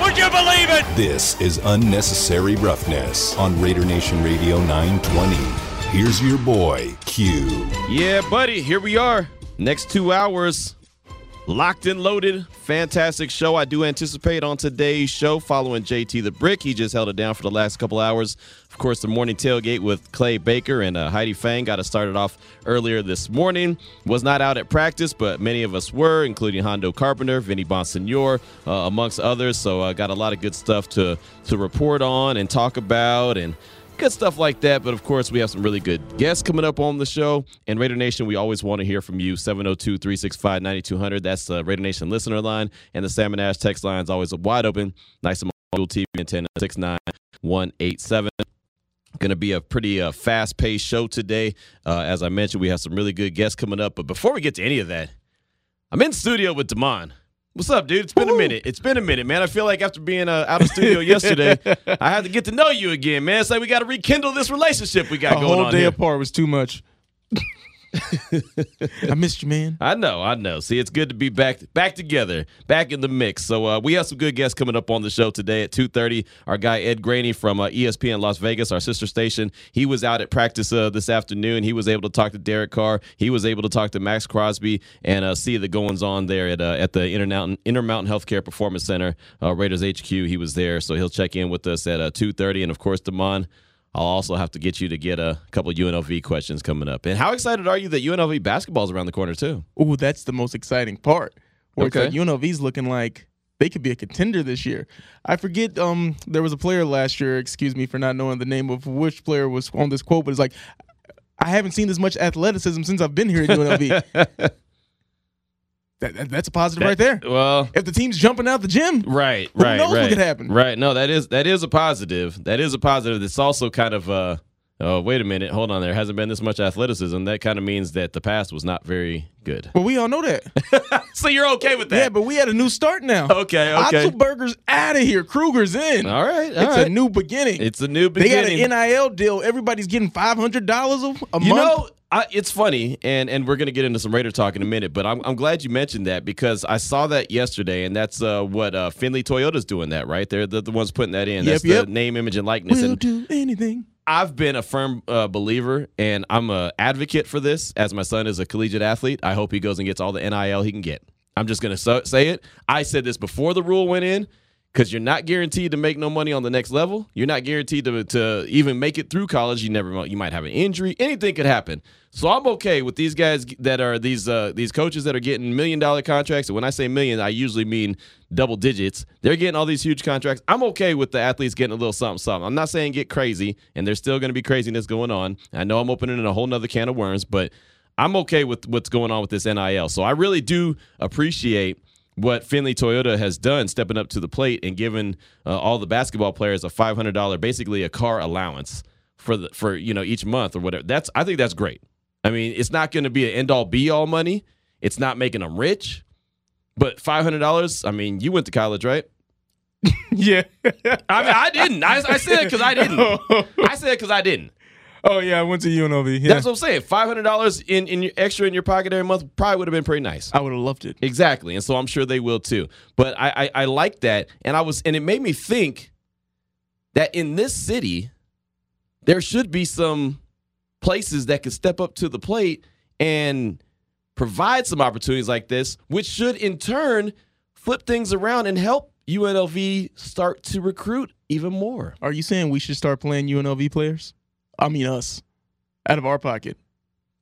Would you believe it? This is unnecessary roughness on Raider Nation Radio 920. Here's your boy, Q. Yeah, buddy, here we are. Next two hours, locked and loaded. Fantastic show. I do anticipate on today's show following JT the Brick. He just held it down for the last couple hours. Of course, the morning tailgate with Clay Baker and uh, Heidi Fang got us started off earlier this morning. Was not out at practice, but many of us were, including Hondo Carpenter, Vinny Bonsignore, uh, amongst others. So I uh, got a lot of good stuff to to report on and talk about and good stuff like that. But of course, we have some really good guests coming up on the show. And Raider Nation, we always want to hear from you 702 365 9200. That's the Raider Nation listener line. And the Sam and Ash text line is always wide open. Nice and mobile TV antenna 69187. Going to be a pretty uh, fast paced show today. Uh, as I mentioned, we have some really good guests coming up. But before we get to any of that, I'm in studio with Damon. What's up, dude? It's been a minute. It's been a minute, man. I feel like after being uh, out of studio yesterday, I had to get to know you again, man. It's like we got to rekindle this relationship we got a going on. whole day here. apart was too much. I missed you, man. I know, I know. See, it's good to be back back together, back in the mix. So uh, we have some good guests coming up on the show today at 2.30. Our guy Ed Graney from uh, ESPN Las Vegas, our sister station, he was out at practice uh, this afternoon. He was able to talk to Derek Carr. He was able to talk to Maxx Crosby and uh, see the goings-on there at uh, at the Intermountain, Intermountain Healthcare Performance Center, uh, Raiders HQ. He was there, so he'll check in with us at uh, 2.30. And, of course, Damon, I'll also have to get you to get a couple UNLV questions coming up. And how excited are you that UNLV basketball is around the corner too? Ooh, that's the most exciting part. Where Okay. it's like UNLV's looking like they could be a contender this year. I forget. Um, there was a player last year. Excuse me for not knowing the name of which player was on this quote, but it's like I haven't seen this much athleticism since I've been here at UNLV. that, that- that's a positive right there. Well, If the team's jumping out the gym, right, Who right, knows what could happen? Right. No, that is that is a positive. That is a positive. It's also kind of uh oh wait a minute, hold on. There hasn't been this much athleticism. That kind of means that the past was not very good. well, we all know that. so you're okay with that? yeah, but we had a new start now. okay, okay. Otzelberger's out of here. Kruger's in. All right, all it's right. a new beginning. It's a new beginning. They got an NIL deal. Everybody's getting five hundred dollars a a You month. know, I, it's funny, and and we're gonna get into some Raider talk in a minute, but I'm I'm glad you mentioned that because I saw that yesterday, and that's uh, what uh, Findlay Toyota's doing that right. They're the, the ones putting that in. Yep, That's yep. the name, image, and likeness. we'll and do anything. I've been a firm uh, believer, and I'm a advocate for this. As my son is a collegiate athlete, I hope he goes and gets all the NIL he can get. I'm just gonna so- say it. I said this before the rule went in. Because you're not guaranteed to make no money on the next level. You're not guaranteed to, to even make it through college. You never. You might have an injury. Anything could happen. So I'm okay with these guys that are these uh, these coaches that are getting million dollar contracts. And when I say million, I usually mean double digits. They're getting all these huge contracts. I'm okay with the athletes getting a little something, something. I'm not saying get crazy, and there's still going to be craziness going on. I know I'm opening a whole nother can of worms, but I'm okay with what's going on with this NIL. So I really do appreciate what Findlay Toyota has done, stepping up to the plate and giving uh, all the basketball players a five hundred dollar, basically a car allowance for the for you know each month or whatever. That's I think that's great. I mean, it's not going to be an end all be all money. It's not making them rich, but five hundred dollars. I mean, you went to college, right? Yeah. I mean, I didn't. I, I said it because I didn't. I said it because I didn't. Oh yeah, I went to UNLV. Yeah. That's what I'm saying. Five hundred dollars in in your extra in your pocket every month probably would have been pretty nice. I would have loved it. Exactly, and so I'm sure they will too. But I, I I like that, and I was, and it made me think that in this city, there should be some places that could step up to the plate and provide some opportunities like this, which should in turn flip things around and help UNLV start to recruit even more. Are you saying we should start playing UNLV players? I mean us, out of our pocket.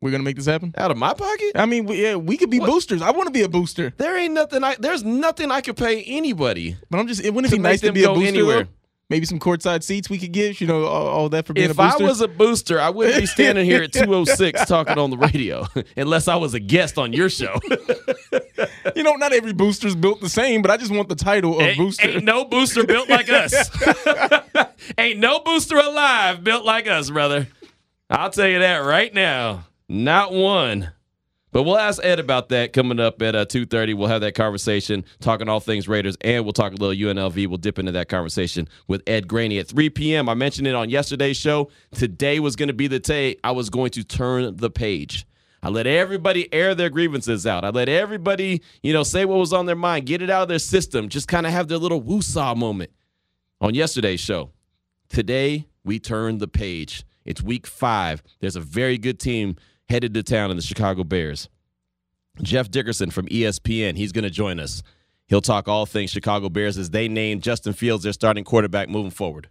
We're gonna make this happen. Out of my pocket? I mean, we, yeah, we could be What? boosters. I want to be a booster, There ain't nothing I there's nothing I could pay anybody. but I'm just. It wouldn't it be nice to be a booster? anywhere. though? Maybe some courtside seats we could get. You know, all, all that for being If a I booster. was a booster, I wouldn't be standing here at 206 talking on the radio unless I was a guest on your show. you know, not every booster's built the same, but I just want the title of ain't, booster. ain't no booster built like us. Ain't no booster alive built like us, brother. I'll tell you that right now. Not one. But we'll ask Ed about that coming up at uh, 2.30. We'll have that conversation, talking all things Raiders, and we'll talk a little UNLV. We'll dip into that conversation with Ed Graney at 3 p.m. I mentioned it on yesterday's show. Today was going to be the day I was going to turn the page. I let everybody air their grievances out. I let everybody, you know, say what was on their mind, get it out of their system, just kind of have their little woosah moment on yesterday's show. Today, we turn the page. It's week five. There's a very good team headed to town in the Chicago Bears. Jeff Dickerson from ESPN, he's going to join us. He'll talk all things Chicago Bears as they name Justin Fields their starting quarterback moving forward.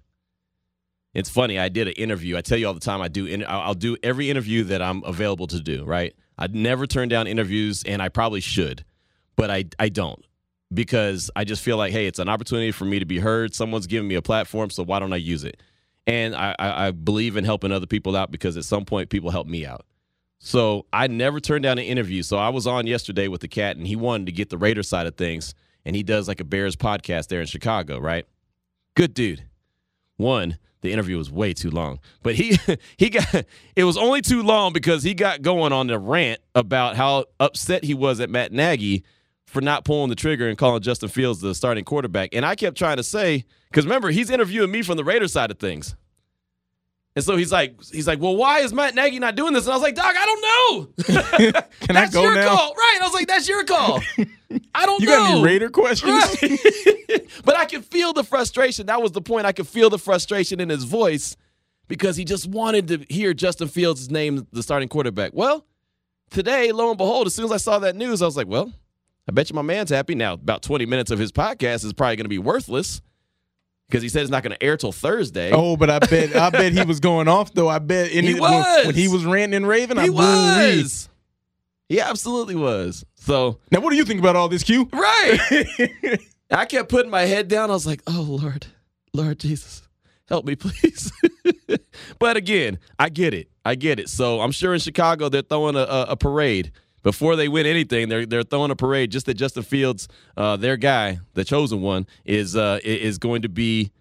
It's funny. I did an interview. I tell you all the time. I do. I'll do every interview that I'm available to do. Right. I never turn down interviews, and I probably should, but I I don't because I just feel like, hey, it's an opportunity for me to be heard. Someone's giving me a platform, so why don't I use it? And I, I, believe in helping other people out because at some point people help me out. So I never turned down an interview. So I was on yesterday with the cat, and he wanted to get the Raider side of things, and he does like a Bears podcast there in Chicago, right? Good dude. One, the interview was way too long, but he he got it was only too long because he got going on the rant about how upset he was at Matt Nagy for not pulling the trigger and calling Justin Fields the starting quarterback. And I kept trying to say because remember he's interviewing me from the Raider side of things. And so he's like, he's like, well, why is Matt Nagy not doing this? And I was like, Doc, I don't know. Can that's I go your now? call, right? I was like, that's your call. I don't You know. got any Raider questions? Right. but I could feel the frustration. That was the point. I could feel the frustration in his voice because he just wanted to hear Justin Fields' name, the starting quarterback. Well, today, lo and behold, as soon as I saw that news, I was like, well, I bet you my man's happy. Now, about 20 minutes of his podcast is probably going to be worthless because he said it's not going to air till Thursday. Oh, but I bet I bet he was going off though. I bet He it- was. When, when he was ranting and raving. he I believe. was. He absolutely was. So, Now, what do you think about all this, Q? right. I kept putting my head down. I was like, oh, Lord, Lord Jesus, help me, please. but again, I get it. I get it. So I'm sure in Chicago, they're throwing a, a, a parade. Before they win anything, they're they're throwing a parade just that Justin Fields, uh, their guy, the chosen one, is uh, is going to be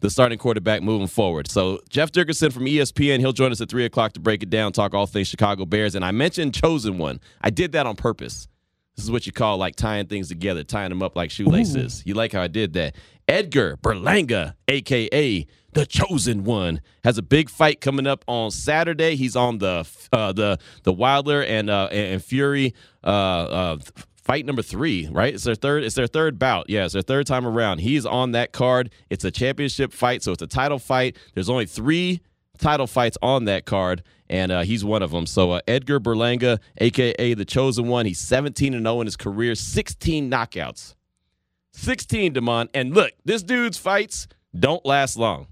the starting quarterback moving forward. So Jeff Dickerson from ESPN, he'll join us at three o'clock to break it down, talk all things Chicago Bears. And I mentioned chosen one. I did that on purpose. This is what you call like tying things together, tying them up like shoelaces. You like how I did that? Edgar Berlanga, aka the chosen one, has a big fight coming up on Saturday. He's on the uh, the the Wilder and uh, and Fury uh, uh, fight number three, right? It's their third. It's their third bout. Yeah, it's their third time around. He's on that card. It's a championship fight, so it's a title fight. There's only three title fights on that card, and uh, he's one of them. So uh, Edgar Berlanga, aka the chosen one, he's 17 and 0 in his career, 16 knockouts, 16 Demond. And look, this dude's fights don't last long.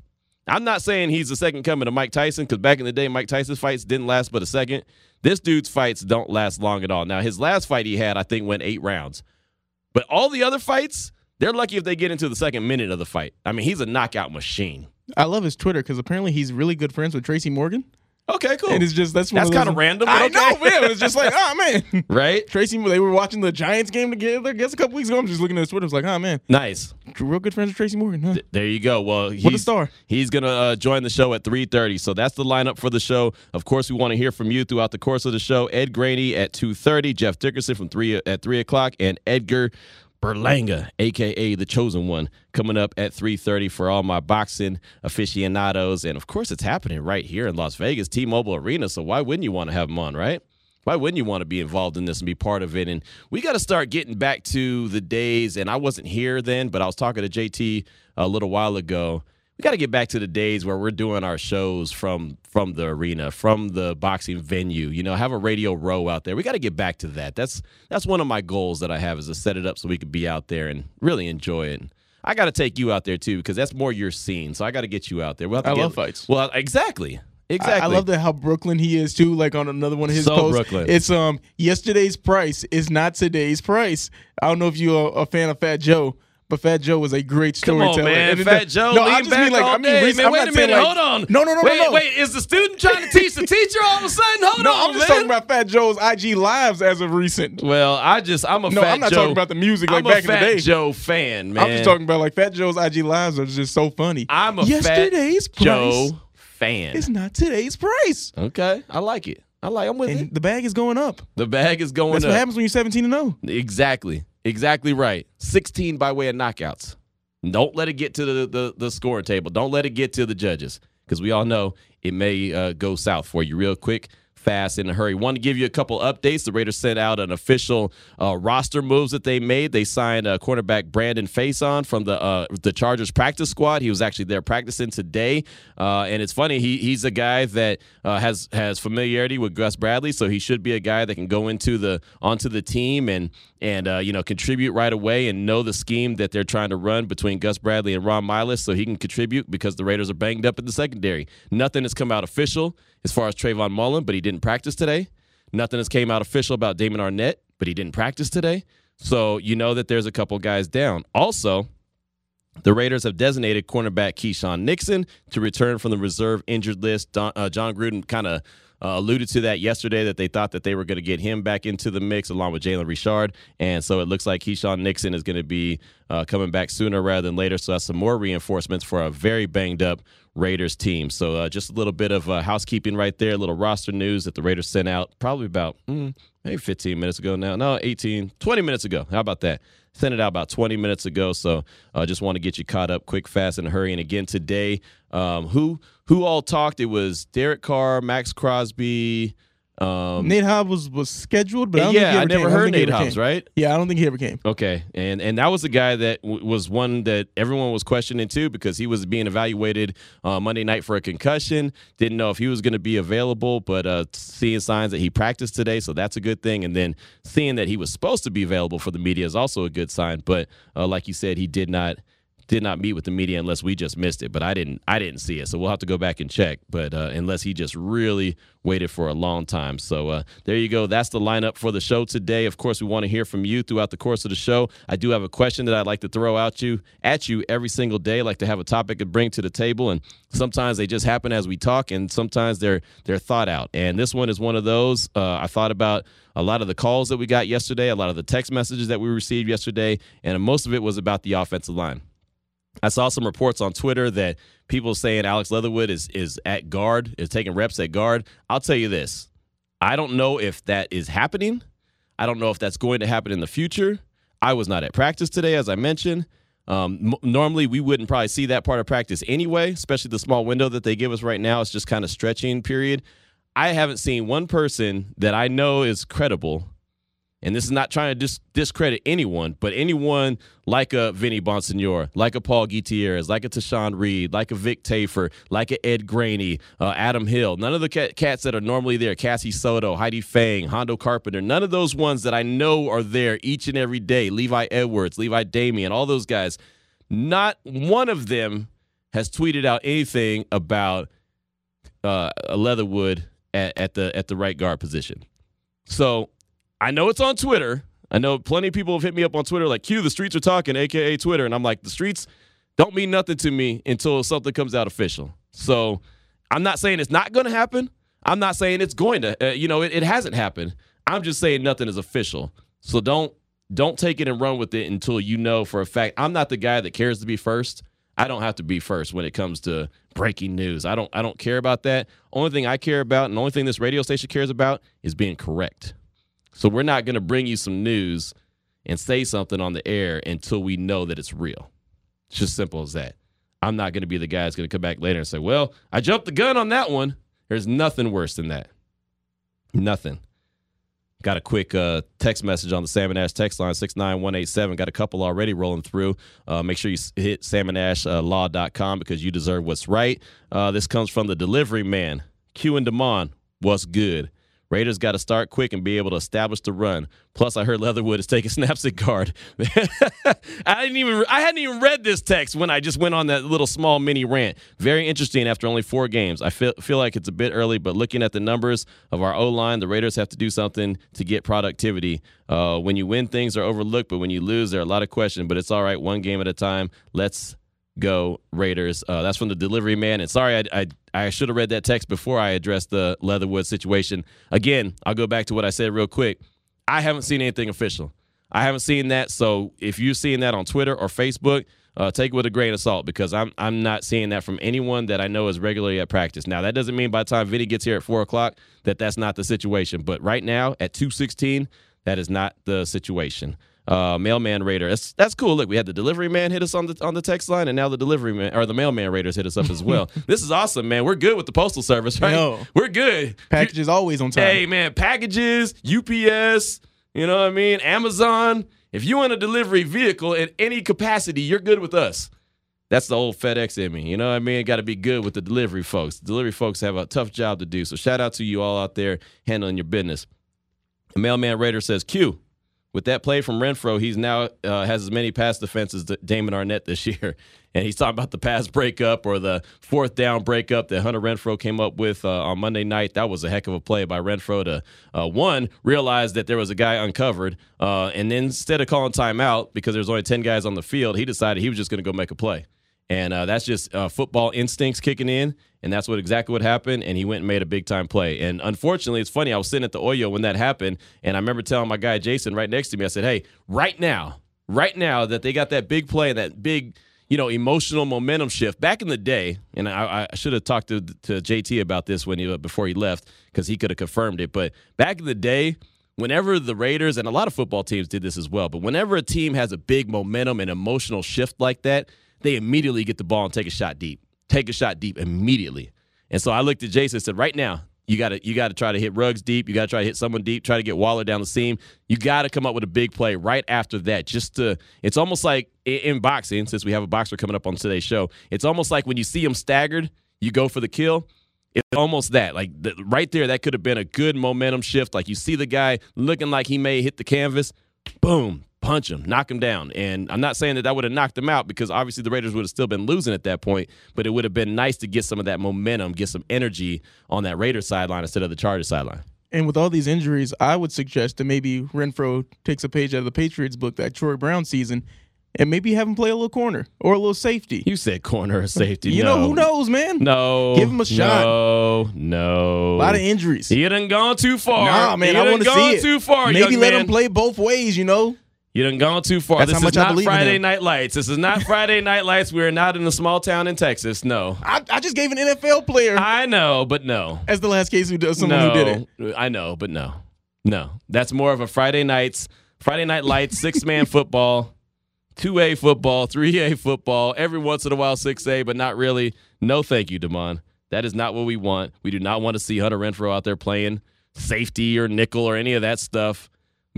I'm not saying he's the second coming to Mike Tyson because back in the day, Mike Tyson's fights didn't last but a second. This dude's fights don't last long at all. Now, his last fight he had, I think, went eight rounds. But all the other fights, they're lucky if they get into the second minute of the fight. I mean, he's a knockout machine. I love his Twitter because apparently he's really good friends with Tracy Morgan, Okay, cool. and it's just that's That's kinda random, but I okay. know, man. It was just like, oh man, right? Tracy. They were watching the Giants game together. I guess a couple weeks ago. I'm just looking at his Twitter. I was like, oh man, Nice. real good friends with Tracy Morgan. Huh? There you go. Well, he's, What a star. He's gonna uh, join the show at three thirty. So that's the lineup for the show. Of course, we want to hear from you throughout the course of the show. Ed Graney at two thirty, Jeff Dickerson from three at three o'clock, and Edgar Berlanga, aka the chosen one, coming up at three thirty for all my boxing aficionados. And of course, it's happening right here in Las Vegas, T-Mobile Arena. So why wouldn't you want to have him on, right? Why wouldn't you want to be involved in this and be part of it? And we got to start getting back to the days. And I wasn't here then, but I was talking to JT a little while ago. We got to get back to the days where we're doing our shows from from the arena, from the boxing venue. You know, have a radio row out there. We got to get back to that. That's that's one of my goals that I have is to set it up so we could be out there and really enjoy it. I got to take you out there too because that's more your scene. So I got to get you out there. We'll have to I get- love fights. Well, exactly, exactly. I, I love that how Brooklyn he is too. Like on another one of his So posts, Brooklyn. it's um yesterday's price is not today's price. I don't know if you're a, a fan of Fat Joe, but Fat Joe was a great storyteller. Come on, man. And Fat Joe, no, I just mean like all I mean, day. man, wait a minute. like- hold on. No, no, no, wait, no, no. Wait, is the student trying to teach the teacher all of a sudden? Hold No, on, I'm just man. talking about Fat Joe's IG lives as of recent. Well, I just I'm a No, Fat I'm not Joe. talking about the music like I'm back in the day. I'm a Fat Joe fan, man. I'm just talking about like Fat Joe's IG lives are just so funny. I'm a Yesterday's Fat price Joe fan. is not today's price, Okay, I like it. I like. I'm with and it. the bag is going up. The bag is going That's up. what happens when you're 17 and oh. 0. Exactly. Exactly right. 16 by way of knockouts. Don't let it get to the, the, the scoring table. Don't let it get to the judges because we all know it may uh, go south for you real quick, fast, in a hurry. Want to give you a couple updates. The Raiders sent out an official uh, roster moves that they made. They signed uh, cornerback Brandon Facyson from the uh, the Chargers practice squad. He was actually there practicing today, uh, and it's funny. He he's a guy that uh, has has familiarity with Gus Bradley, so he should be a guy that can go into the onto the team and and uh, you know contribute right away and know the scheme that they're trying to run between Gus Bradley and Ron Milus, so he can contribute because the Raiders are banged up in the secondary. Nothing has come out official as far as Trayvon Mullen, but he didn't practice today. Nothing has came out official about Damon Arnette, but he didn't practice today. So you know that there's a couple guys down. Also, the Raiders have designated cornerback Keisean Nixon to return from the reserve injured list. Don, uh, Jon Gruden kind of uh, alluded to that yesterday that they thought that they were going to get him back into the mix along with Jalen Richard, and so it looks like Keisean Nixon is going to be uh, coming back sooner rather than later. So that's some more reinforcements for a very banged up Raiders team. So uh, just a little bit of uh, housekeeping right there, a little roster news that the Raiders sent out probably about mm, maybe 15 minutes ago now. No, 18, 20 minutes ago. How about that? Sent it out about 20 minutes ago. So I uh, just want to get you caught up quick, fast, and hurry. And again today, um, who who all talked? It was Derek Carr, Maxx Crosby. Um, Nate Hobbs was, was scheduled, but I don't yeah, think he I ever never came. heard he Nate ever Hobbs, came. right? Yeah, I don't think he ever came. Okay, and and that was the guy that w- was one that everyone was questioning too because he was being evaluated uh, Monday night for a concussion. Didn't know if he was going to be available, but uh, seeing signs that he practiced today, so that's a good thing. And then seeing that he was supposed to be available for the media is also a good sign. But uh, like you said, he did not did not meet with the media unless we just missed it. But I didn't I didn't see it, so we'll have to go back and check. But uh, unless he just really waited for a long time, so uh, there you go. That's the lineup for the show today. Of course, we want to hear from you throughout the course of the show. I do have a question that I'd like to throw out you at you every single day. I like to have a topic to bring to the table, and sometimes they just happen as we talk, and sometimes they're they're thought out. And this one is one of those. Uh, I thought about a lot of the calls that we got yesterday, a lot of the text messages that we received yesterday, and most of it was about the offensive line. I saw some reports on Twitter that people saying Alex Leatherwood is is at guard, is taking reps at guard. I'll tell you this. I don't know if that is happening. I don't know if that's going to happen in the future. I was not at practice today, as I mentioned. Um, m- normally, we wouldn't probably see that part of practice anyway, especially the small window that they give us right now. It's just kind of stretching period. I haven't seen one person that I know is credible and this is not trying to dis- discredit anyone, but anyone like a Vinny Bonsignore, like a Paul Gutierrez, like a Tashan Reed, like a Vic Tafur, like a Ed Graney, uh, Adam Hill, none of the cat- cats that are normally there, Cassie Soto, Heidi Fang, Hondo Carpenter, none of those ones that I know are there each and every day, Levi Edwards, Levi Damien, all those guys, not one of them has tweeted out anything about uh, Leatherwood at, at the at the right guard position. So I know it's on Twitter. I know plenty of people have hit me up on Twitter like, Q, the streets are talking, aka Twitter. And I'm like, the streets don't mean nothing to me until something comes out official. So I'm not saying it's not going to happen. I'm not saying it's going to. Uh, you know, it, it hasn't happened. I'm just saying nothing is official. So don't don't take it and run with it until you know for a fact. I'm not the guy that cares to be first. I don't have to be first when it comes to breaking news. I don't I don't care about that. Only thing I care about and the only thing this radio station cares about is being correct. So we're not going to bring you some news and say something on the air until we know that it's real. It's just simple as that. I'm not going to be the guy that's going to come back later and say, "Well, I jumped the gun on that one." There's nothing worse than that. Nothing. Got a quick uh, text message on the Sam and Ash text line 69187. Got a couple already rolling through. Uh, make sure you hit samandashlaw.com because you deserve what's right. Uh, this comes from the delivery man, Q and Demond. What's good? Raiders got to start quick and be able to establish the run. Plus, I heard Leatherwood is taking snaps at guard. I didn't even I hadn't even read this text when I just went on that little small mini rant. Very interesting after only four games. I feel feel like it's a bit early, but looking at the numbers of our O line, the Raiders have to do something to get productivity. Uh, when you win, things are overlooked, but when you lose, there are a lot of questions. But it's all right, one game at a time. Let's go Raiders. Uh, that's from the delivery man. And sorry, I, I, I should have read that text before I addressed the Leatherwood situation. Again, I'll go back to what I said real quick. I haven't seen anything official. I haven't seen that. So if you're seeing that on Twitter or Facebook, uh, take it with a grain of salt because I'm I'm not seeing that from anyone that I know is regularly at practice. Now that doesn't mean by the time Vinny gets here at four o'clock that that's not the situation. But right now at two sixteen, that is not the situation uh, mailman raider. That's that's cool. Look, we had the delivery man hit us on the on the text line, and now the delivery man or the mailman raiders hit us up as well. this is awesome, man. We're good with the postal service, right? No. We're good. Packages always on time. Hey, man, packages, UPS. You know what I mean? Amazon. If you in a delivery vehicle in any capacity, you're good with us. That's the old FedEx in me. You know what I mean? Got to be good with the delivery folks. The delivery folks have a tough job to do. So shout out to you all out there handling your business. The mailman raider says, Q, with that play from Renfrow, he's now uh, has as many pass defenses as Damon Arnette this year. And he's talking about the pass breakup or the fourth down breakup that Hunter Renfrow came up with uh, on Monday night. That was a heck of a play by Renfrow to, uh, one, realize that there was a guy uncovered. Uh, and then instead of calling timeout because there's only 10 guys on the field, he decided he was just going to go make a play. And uh, that's just uh, football instincts kicking in. And that's what exactly what happened. And he went and made a big time play. And unfortunately, it's funny. I was sitting at the Oyo when that happened. And I remember telling my guy Jason right next to me, I said, hey, right now, right now that they got that big play and that big, you know, emotional momentum shift. Back in the day, and I, I should have talked to, to JT about this when he, before he left because he could have confirmed it. But back in the day, whenever the Raiders and a lot of football teams did this as well, but whenever a team has a big momentum and emotional shift like that, they immediately get the ball and take a shot deep. Take a shot deep immediately. And so I looked at Jason and said, right now, you gotta you gotta try to hit Ruggs deep. You gotta try to hit someone deep. Try to get Waller down the seam. You gotta come up with a big play right after that. Just to, it's almost like in boxing. Since we have a boxer coming up on today's show, it's almost like when you see him staggered, you go for the kill. It's almost that. Like the, right there, that could have been a good momentum shift. Like you see the guy looking like he may hit the canvas, boom, punch him, knock him down. And I'm not saying that that would have knocked him out because obviously the Raiders would have still been losing at that point, but it would have been nice to get some of that momentum, get some energy on that Raiders sideline instead of the Chargers sideline. And with all these injuries, I would suggest that maybe Renfrow takes a page out of the Patriots book that Troy Brown season and maybe have him play a little corner or a little safety. You said corner or safety. you no. know, who knows, man? No. Give him a shot. No, no. A lot of injuries. You done gone too far. Nah, man, you I want to see it. too far, Maybe let man. him play both ways, you know? You done gone too far. That's this how much is I not believe in Friday. Night Lights. This is not Friday Night Lights. We're not in a small town in Texas. No. I, I just gave an NFL player I know, but no. as the last case who does someone no. who did it. I know, but no. No. That's more of a Friday nights, Friday Night Lights, six man football, 2A football, 3A football, every once in a while 6A, but not really. No, thank you, Damon. That is not what we want. We do not want to see Hunter Renfrow out there playing safety or nickel or any of that stuff.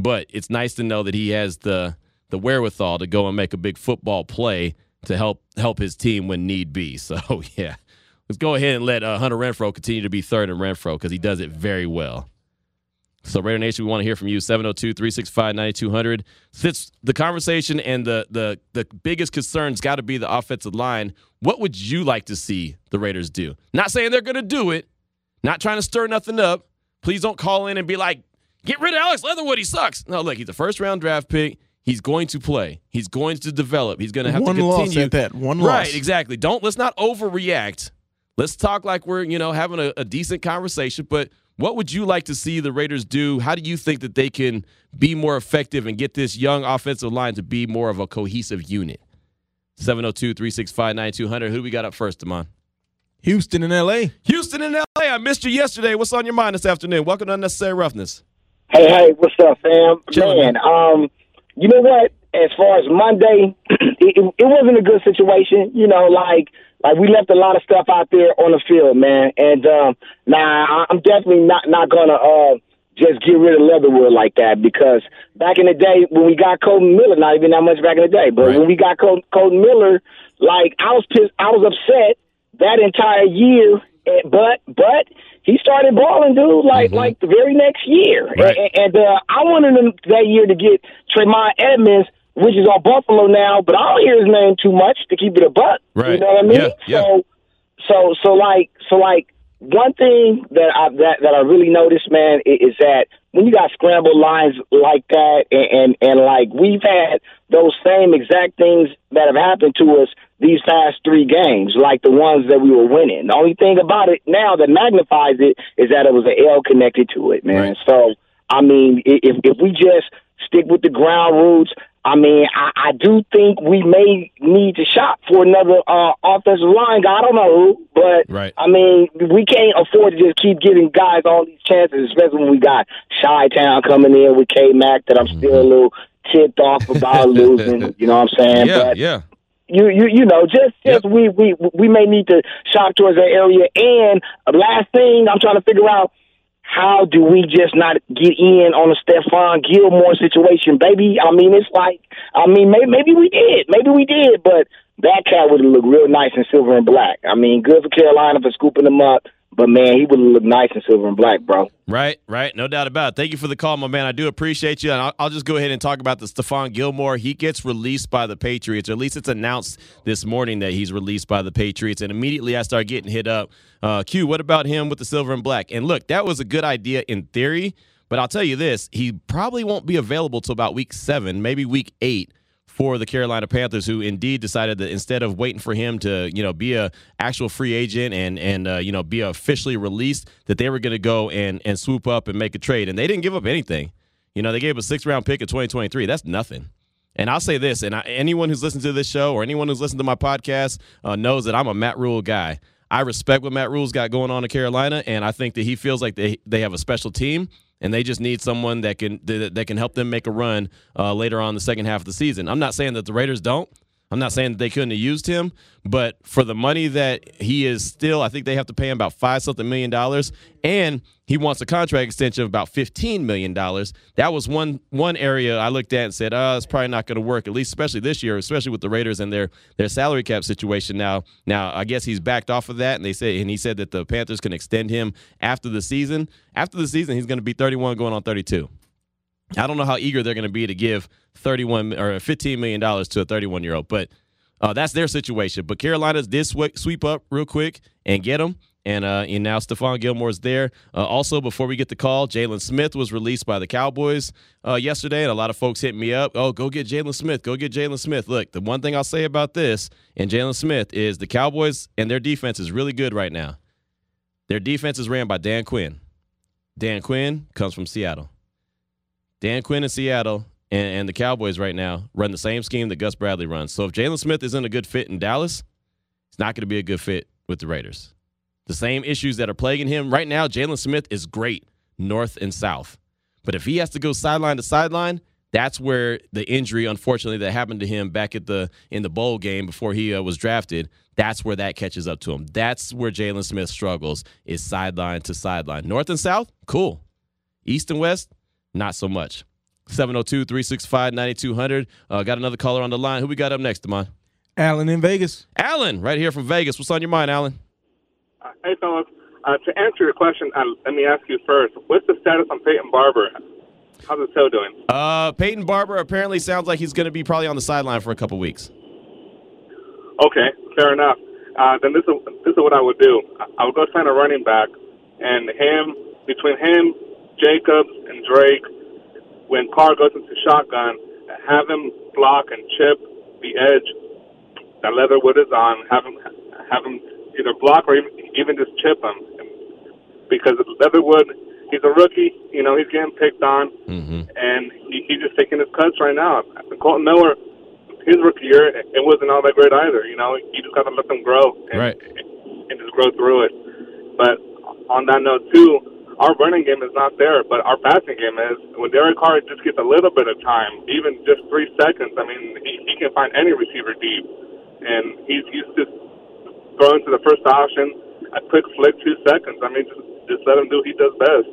But it's nice to know that he has the the wherewithal to go and make a big football play to help help his team when need be. So yeah, let's go ahead and let uh, Hunter Renfrow continue to be third in Renfrow because he does it very well. So Raider Nation, we want to hear from you 702-365-9200. Since the conversation and the the the biggest concern's got to be the offensive line, what would you like to see the Raiders do? Not saying they're going to do it, not trying to stir nothing up. Please don't call in and be like, "Get rid of Alex Leatherwood, he sucks." No, look, he's a first round draft pick. He's going to play. He's going to develop. He's going to have One to loss at that. One right, loss. exactly. Don't let's not overreact. Let's talk like we're you know having a, a decent conversation. But what would you like to see the Raiders do? How do you think that they can be more effective and get this young offensive line to be more of a cohesive unit? 702-365-9200. Who do we got up first, Damon? Houston and LA. Houston and LA. I missed you yesterday. What's on your mind this afternoon? Welcome to Unnecessary Roughness. Hey, hey, what's up, fam? Man, um, you know what? As far as Monday, it, it, wasn't a good situation. You know, like like we left a lot of stuff out there on the field, man. And um, nah, I'm definitely not not gonna uh just get rid of Leatherwood like that because back in the day when we got Kolton Miller, not even that much back in the day, but Right. when we got Col- Kolton Miller, like I was pissed, I was upset that entire year. But but he started balling, dude. Like like the very next year, Mm-hmm. Right. and, and uh, I wanted him that year to get Tremaine Edmunds, which is on Buffalo now, but I don't hear his name too much to keep it a buck. You know what I mean? Yeah, yeah. So so so like so like one thing that I that, that I really noticed, man, is that when you got scrambled lines like that, and, and and like we've had those same exact things that have happened to us these past three games, like the ones that we were winning. The only thing about it now that magnifies it is that it was an L connected to it, man. Right. So I mean, if if we just stick with the ground roots. I mean, I, I do think we may need to shop for another uh, offensive line guy. I don't know who, but Right. I mean, we can't afford to just keep giving guys all these chances, especially when we got Chi Town coming in with K Mac that I'm still a little tipped off about losing. You know what I'm saying? Yeah, but yeah. you you you know just just we we we may need to shop towards that area. And uh, last thing, I'm trying to figure out how do we just not get in on a Stephon Gilmore situation, baby? I mean, it's like I mean maybe maybe we did, maybe we did, but that cat would looked real nice in silver and black. I mean, good for Carolina for scooping him up. But man, he would look nice in silver and black, bro. Right, right. No doubt about it. Thank you for the call, my man. I do appreciate you. And I'll, I'll just go ahead and talk about the Stephon Gilmore. He gets released by the Patriots, or at least it's announced this morning that he's released by the Patriots. And immediately I start getting hit up. Uh, Q, what about him with the silver and black? And look, that was a good idea in theory, but I'll tell you this he probably won't be available till about week seven, maybe week eight for the Carolina Panthers, who indeed decided that instead of waiting for him to, you know, be a actual free agent and and uh, you know be officially released, that they were going to go and and swoop up and make a trade, and they didn't give up anything. You know, they gave a six round pick in 2023. That's nothing. And I'll say this, and I, anyone who's listened to this show or anyone who's listened to my podcast uh, knows that I'm a Matt Rhule guy. I respect what Matt Rhule's got going on in Carolina, and I think that he feels like they they have a special team, and they just need someone that can that, that can help them make a run uh, later on the second half of the season. I'm not saying that the Raiders don't. I'm not saying that they couldn't have used him, but for the money that he is still, I think they have to pay him about five something million dollars, and he wants a contract extension of about fifteen million dollars. That was one one area I looked at and said, "Oh, it's probably not going to work." At least, especially this year, especially with the Raiders and their their salary cap situation now. Now, I guess he's backed off of that, and they say, and he said that the Panthers can extend him after the season. After the season, he's going to be 31, going on 32. I don't know how eager they're going to be to give 31 or 15 million dollars to a 31 year old, but uh, that's their situation. But Carolina's did swe- sweep up real quick and get them. And, uh, and now Stephon Gilmore's there. Uh, also, before we get the call, Jaylon Smith was released by the Cowboys uh, yesterday, and a lot of folks hit me up. Oh, go get Jaylon Smith. Go get Jaylon Smith. Look, the one thing I'll say about this and Jaylon Smith is the Cowboys and their defense is really good right now. Their defense is ran by Dan Quinn. Dan Quinn comes from Seattle. Dan Quinn in Seattle and, and the Cowboys right now run the same scheme that Gus Bradley runs. So if Jaylon Smith isn't a good fit in Dallas, it's not going to be a good fit with the Raiders. The same issues that are plaguing him right now, Jaylon Smith is great north and south. But if he has to go sideline to sideline, that's where the injury, unfortunately, that happened to him back at the in the bowl game before he uh, was drafted. That's where that catches up to him. That's where Jaylon Smith struggles is sideline to sideline. North and south, cool. East and west, not so much. 702 365 9200. Uh, got another caller on the line. Who we got up next, Damon? Alan in Vegas. Alan, right here from Vegas. What's on your mind, Alan? Uh, Hey, fellas. Uh, to answer your question, uh, let me ask you first. What's the status on Peyton Barber? How's his toe doing? Uh, Peyton Barber apparently sounds like he's going to be probably on the sideline for a couple weeks. Okay, fair enough. Uh, then this is this is what I would do. I- I would go sign a running back, and him between him, Jacobs, and Drake, when Carr goes into shotgun, have him block and chip the edge that Leatherwood is on. Have him have him either block or even, even just chip him, because Leatherwood, he's a rookie. You know, he's getting picked on. Mm-hmm. and he, he's just taking his cuts right now. Kolton Miller, his rookie year, it wasn't all that great either. You know, you just got to let them grow and, Right. and just grow through it. But on that note too, our running game is not there, but our passing game is. When Derek Carr just gets a little bit of time, even just three seconds, I mean, he, he can find any receiver deep, and he's just throwing to the first option, a quick flick, two seconds. I mean, just just let him do what he does best.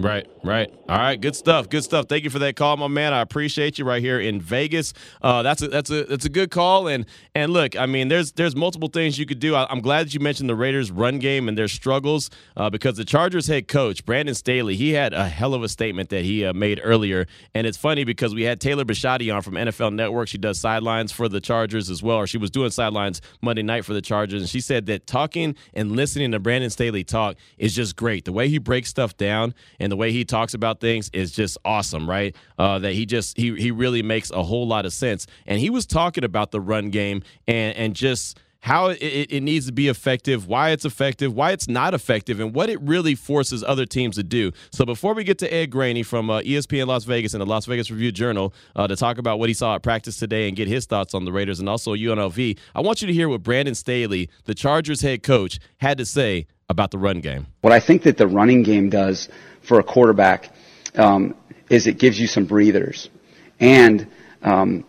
Right, right. All right, good stuff. Good stuff. Thank you for that call, my man. I appreciate you right here in Vegas. Uh, that's a that's a that's a good call. And and look, I mean, there's there's multiple things you could do. I, am glad that you mentioned the Raiders' run game and their struggles uh, because the Chargers head coach Brandon Staley he had a hell of a statement that he uh, made earlier. And it's funny because we had Taylor Bisciotti on from NFL Network. She does sidelines for the Chargers as well, or she was doing sidelines Monday night for the Chargers, and she said that talking and listening to Brandon Staley talk is just great. The way he breaks stuff down and the way he talks about things is just awesome, right? Uh, that he just he he really makes a whole lot of sense. And he was talking about the run game and and just how it, it, needs to be effective, why it's effective, why it's not effective, and what it really forces other teams to do. So before we get to Ed Graney from uh, ESPN Las Vegas and the Las Vegas Review Journal uh, to talk about what he saw at practice today and get his thoughts on the Raiders and also UNLV, I want you to hear what Brandon Staley, the Chargers head coach, had to say about the run game. What I think that the running game does for a quarterback um, is it gives you some breathers. And, um,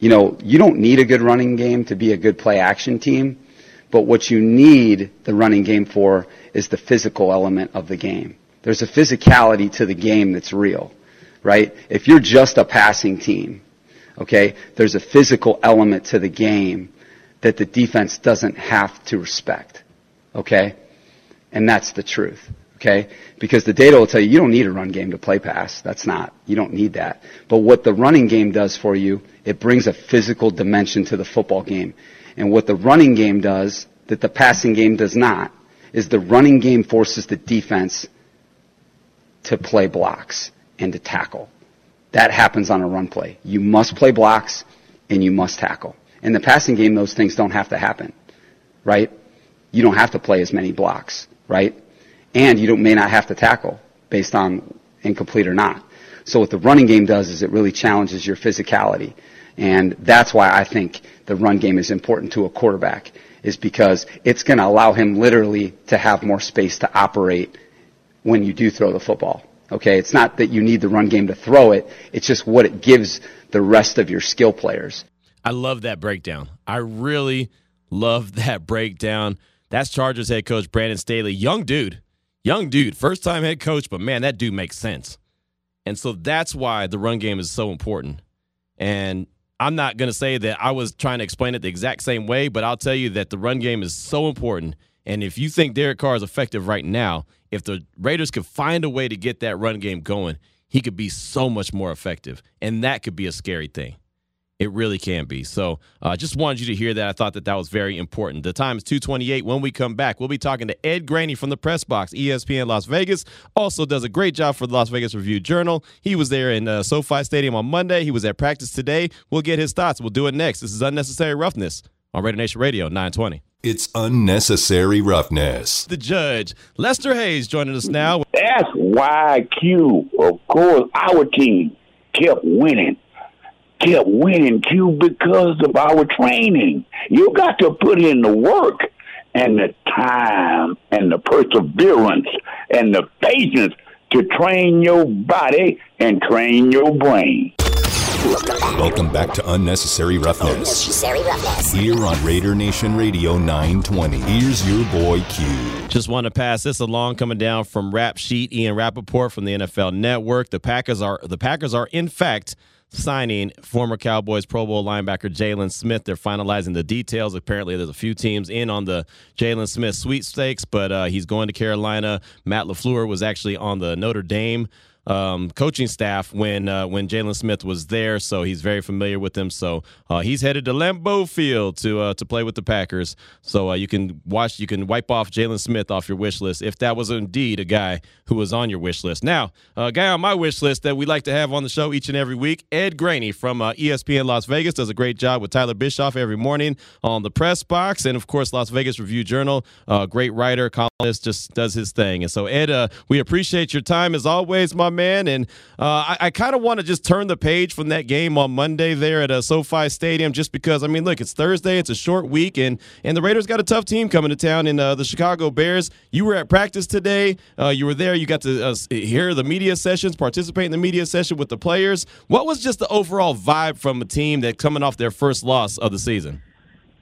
you know, you don't need a good running game to be a good play action team, but what you need the running game for is the physical element of the game. There's a physicality to the game that's real, right? If you're just a passing team, okay, there's a physical element to the game that the defense doesn't have to respect, okay? And that's the truth. Okay? Because the data will tell you you don't need a run game to play pass. That's not. You don't need that. But what the running game does for you, it brings a physical dimension to the football game. And what the running game does that the passing game does not is the running game forces the defense to play blocks and to tackle. That happens on a run play. You must play blocks and you must tackle. In the passing game, those things don't have to happen, right? You don't have to play as many blocks, right? and you may not have to tackle based on incomplete or not. So what the running game does is it really challenges your physicality. And that's why I think the run game is important to a quarterback is because it's going to allow him literally to have more space to operate when you do throw the football. Okay, it's not that you need the run game to throw it, it's just what it gives the rest of your skill players. I love that breakdown. I really love that breakdown. That's Chargers head coach Brandon Staley, young dude, young dude, first time head coach, but man, that dude makes sense. And so that's why the run game is so important. And I'm not going to say that I was trying to explain it the exact same way, but I'll tell you that the run game is so important. And if you think Derek Carr is effective right now, if the Raiders could find a way to get that run game going, he could be so much more effective. And that could be a scary thing. It really can be. So I uh, just wanted you to hear that. I thought that that was very important. The time is 228. When we come back, we'll be talking to Ed Graney from the Press Box, ESPN Las Vegas. Also does a great job for the Las Vegas Review Journal. He was there in uh, SoFi Stadium on Monday. He was at practice today. We'll get his thoughts. We'll do it next. This is Unnecessary Roughness on Radio Nation Radio 920. It's Unnecessary Roughness. The judge, Lester Hayes, joining us now. That's why Q, of course, our team kept winning kept winning, Q, because of our training. You got to put in the work and the time and the perseverance and the patience to train your body and train your brain. Welcome back to Unnecessary Roughness. Unnecessary Roughness. Here on Raider Nation Radio 920. Here's your boy Q. Just want to pass this along coming down from Rap Sheet, Ian Rapoport from the NFL Network. The Packers are the Packers are in fact signing former Cowboys Pro Bowl linebacker Jaylon Smith. They're finalizing the details. Apparently, there's a few teams in on the Jaylon Smith sweepstakes, but uh, he's going to Carolina. Matt LaFleur was actually on the Notre Dame um, coaching staff when uh, when Jaylon Smith was there, so he's very familiar with them. So uh, he's headed to Lambeau Field to uh, to play with the Packers. So uh, you can watch, you can wipe off Jaylon Smith off your wish list if that was indeed a guy who was on your wish list. Now, a guy on my wish list that we like to have on the show each and every week, Ed Graney from uh, ESPN Las Vegas does a great job with Tyler Bischoff every morning on the press box, and of course Las Vegas Review Journal. Uh, great writer, columnist, just does his thing. And so Ed, we appreciate your time as always, my man. And uh, I, I kind of want to just turn the page from that game on Monday there at uh, SoFi Stadium, just because I mean, look, it's Thursday, it's a short week, and and the Raiders got a tough team coming to town in uh, the Chicago Bears. You were at practice today. Uh, you were there. You got to uh, hear the media sessions, participate in the media session with the players. What was just the overall vibe from a team that coming off their first loss of the season?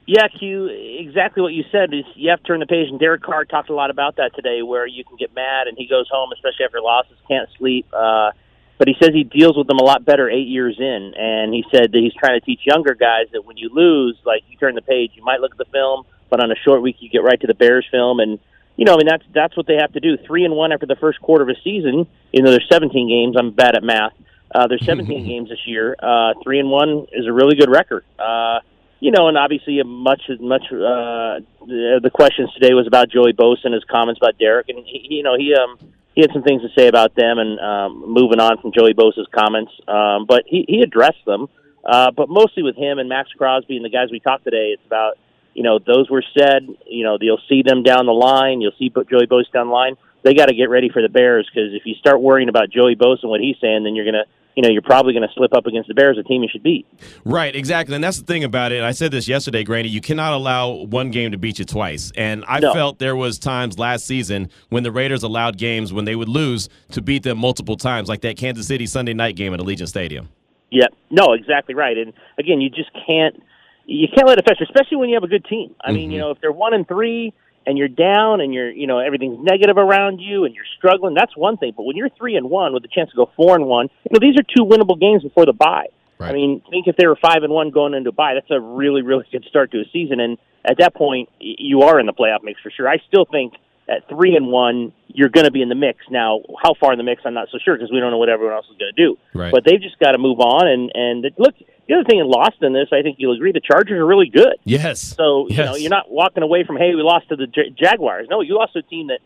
Yeah, Q, exactly what you said is you have to turn the page, and Derek Carr talked a lot about that today, where you can get mad and he goes home, especially after losses, can't sleep. Uh, but he says he deals with them a lot better eight years in. And he said that he's trying to teach younger guys that when you lose, like you turn the page, you might look at the film, but on a short week you get right to the Bears film and you know, I mean that's that's what they have to do. Three and one after the first quarter of a season. You know, there's 17 games. I'm bad at math. Uh, there's 17 games this year. Uh, three and one is a really good record. Uh, you know, and obviously, much much uh, the, questions today was about Joey Bosa and his comments about Derek, and he, you know he um he had some things to say about them, and um, moving on from Joey Bosa's comments, um, but he he addressed them. Uh, but mostly with him and Maxx Crosby and the guys we talked today, it's about you know those were said. You know you'll see them down the line. You'll see Joey Bosa down the line. They got to get ready for the Bears because if you start worrying about Joey Bosa and what he's saying, then you're gonna you know, you're probably going to slip up against the Bears, a team you should beat. Right, exactly. And that's the thing about it. I said this yesterday, Graney. You cannot allow one game to beat you twice. And I No. felt there was times last season when the Raiders allowed games when they would lose to beat them multiple times, like that Kansas City Sunday night game at Allegiant Stadium. Yeah, no, exactly right. And again, you just can't you can't let it fester, especially when you have a good team. I mm-hmm. mean, you know, if they're one and three and you're down and you're you know everything's negative around you and you're struggling, that's one thing. But when you're three and one with a chance to go four and one, you know these are two winnable games before the bye. I mean, think if they were five and one going into a bye, that's a really really good start to a season. And at that point, you are in the playoff mix for sure. I still think at three and one, you're going to be in the mix. Now, how far in the mix, I'm not so sure because we don't know what everyone else is going to do. Right. But they've just got to move on. And and look, the other thing in lost in this, I think you'll agree, the Chargers are really good. Yes. So you know, you're not walking away from hey, we lost to the J- Jaguars. No, you lost to a team that